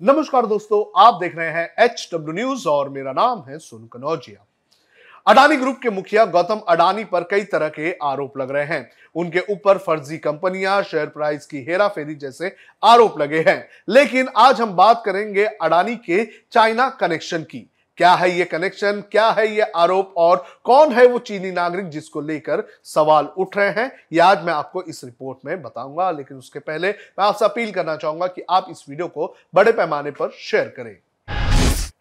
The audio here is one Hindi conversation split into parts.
नमस्कार दोस्तों, आप देख रहे हैं एच डब्ल्यू न्यूज़ और मेरा नाम है सुन कनौजिया अडानी ग्रुप के मुखिया गौतम अडानी पर कई तरह के आरोप लग रहे हैं। उनके ऊपर फर्जी कंपनियाँ शेयर प्राइस की हेराफेरी जैसे आरोप लगे हैं। लेकिन आज हम बात करेंगे अडानी के चाइना कनेक्शन की। क्या है ये कनेक्शन क्या है ये आरोप? और कौन है वो चीनी नागरिक जिसको लेकर सवाल उठ रहे हैं? ये आज मैं आपको इस रिपोर्ट में बताऊँगा, लेकिन उसके पहले मैं आपसे अपील करना चाहूँगा कि आप इस वीडियो को बड़े पैमाने पर शेयर करें।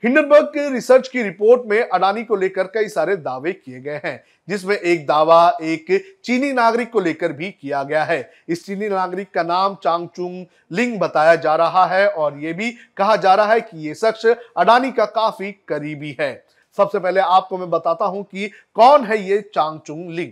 हिंडनबर्ग रिसर्च की रिपोर्ट में अडानी को लेकर कई सारे दावे किए गए हैं, जिसमें एक दावा एक चीनी नागरिक को लेकर भी किया गया है। इस चीनी नागरिक का नाम चांगचुंग लिंग बताया जा रहा है और ये भी कहा जा रहा है कि ये शख्स अडानी का काफ़ी करीबी है। सबसे पहले आपको मैं बताता हूँ कि कौन है ये चांगचुंग लिंग।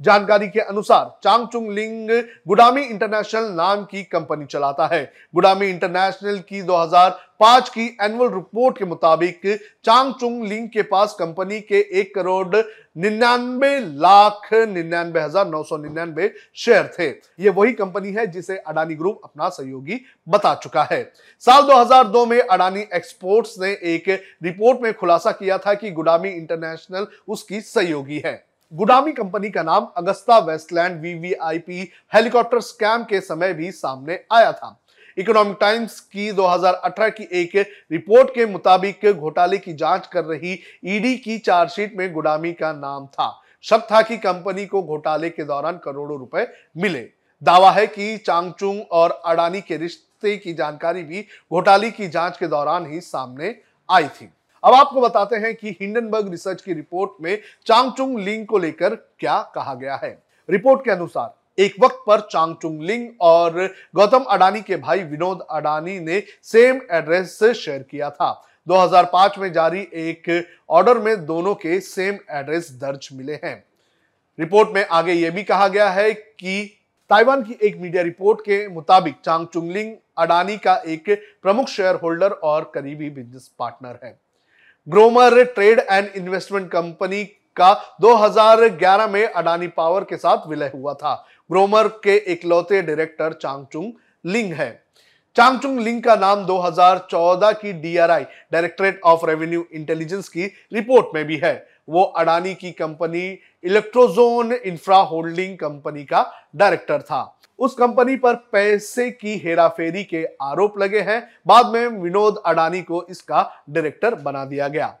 जानकारी के अनुसार चांगचुंग लिंग गुडामी इंटरनेशनल नाम की कंपनी चलाता है। गुडामी इंटरनेशनल की 2005 की एनुअल रिपोर्ट के मुताबिक चांगचुंग लिंग के पास कंपनी के एक करोड़ निन्यानबे लाख निन्यानबे हज़ार नौ सौ निन्यानबे शेयर थे। ये वही कंपनी है जिसे अडानी ग्रुप अपना सहयोगी बता चुका है। साल 2002 में अडानी एक्सपोर्ट्स ने एक रिपोर्ट में खुलासा किया था कि गुडामी इंटरनेशनल उसकी सहयोगी है। गुडामी कंपनी का नाम Agusta Westland VVIP helicopter scam के समय भी सामने आया था। इकोनॉमिक टाइम्स की 2018 की एक रिपोर्ट के मुताबिक घोटाले की जाँच कर रही ईडी की चार्जशीट में गुडामी का नाम था। शक था कि कंपनी को घोटाले के दौरान करोड़ों रुपए मिले। दावा है कि चांगचुंग और अडानी के रिश्ते की जानकारी भी घोटाले की जाँच के दौरान ही सामने आई थी। अब आपको बताते हैं कि हिंडनबर्ग रिसर्च की रिपोर्ट में चांगचुंग लिंग को लेकर क्या कहा गया है। रिपोर्ट के अनुसार, एक वक्त पर चांगचुंग लिंग और गौतम अडानी के भाई विनोद अडानी ने सेम एड्रेस शेयर किया था। 2005 में जारी एक ऑर्डर में दोनों के सेम एड्रेस दर्ज मिले हैं। रिपोर्ट में आगे यह भी कहा गया है कि ताइवान की एक मीडिया रिपोर्ट के मुताबिक चांग लिंग अडानी का एक प्रमुख शेयर होल्डर और करीबी बिज़नेस पार्टनर है। Gromore trade and investment company का 2011 में अडानी पावर के साथ विलय हुआ था। ग्रोमर के इकलौते डायरेक्टर चांगचुंग लिंग है। चांगचुंग लिंग का नाम 2014 की DRI directorate of revenue intelligence की रिपोर्ट में भी है। वो अडानी की company Electrogen infra holding company का डायरेक्टर था। उस कंपनी पर पैसे की हेराफेरी के आरोप लगे हैं। बाद में विनोद अडानी को इसका डायरेक्टर बना दिया गया।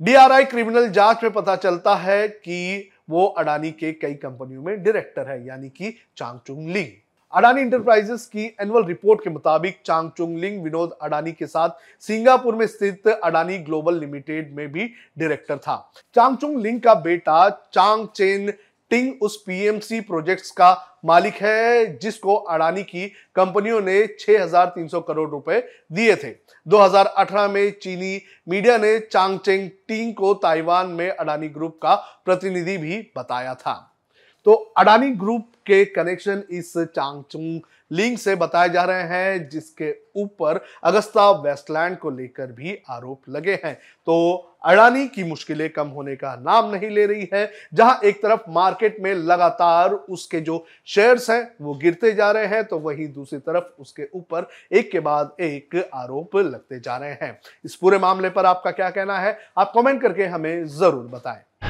डीआरआई क्रिमिनल जाँच में पता चलता है कि वो अडानी के कई कंपनियों में डायरेक्टर है, यानी कि Chang Chung Ling. Adani Enterprises की एनुअल रिपोर्ट के मुताबिक चांग चुंगलिंग विनोद अडानी के साथ सिंगापुर में स्थित अडानी ग्लोबल लिमिटेड में भी डायरेक्टर था। चांगचुंग लिंग का बेटा चांग चेन टिंग उस पीएमसी प्रोजेक्ट्स का मालिक है जिसको अडानी की कंपनियों ने 6,300 करोड़ रुपए दिए थे। 2018 में चीनी मीडिया ने चांगचेंग टिंग को ताइवान में अडानी ग्रुप का प्रतिनिधि भी बताया था। तो अडानी ग्रुप के कनेक्शन इस चांगचुंग लिंक से बताए जा रहे हैं, जिसके ऊपर अगस्ता वेस्टलैंड को लेकर भी आरोप लगे हैं। तो अडानी की मुश्किलें कम होने का नाम नहीं ले रही है, जहाँ एक तरफ़ मार्केट में लगातार उसके जो शेयर्स हैं, वो गिरते जा रहे हैं तो वहीं दूसरी तरफ़ उसके ऊपर एक के बाद एक आरोप लगते जा रहे हैं। इस पूरे मामले पर आपका क्या कहना है? आप कमेंट करके हमें ज़रूर बताएँ।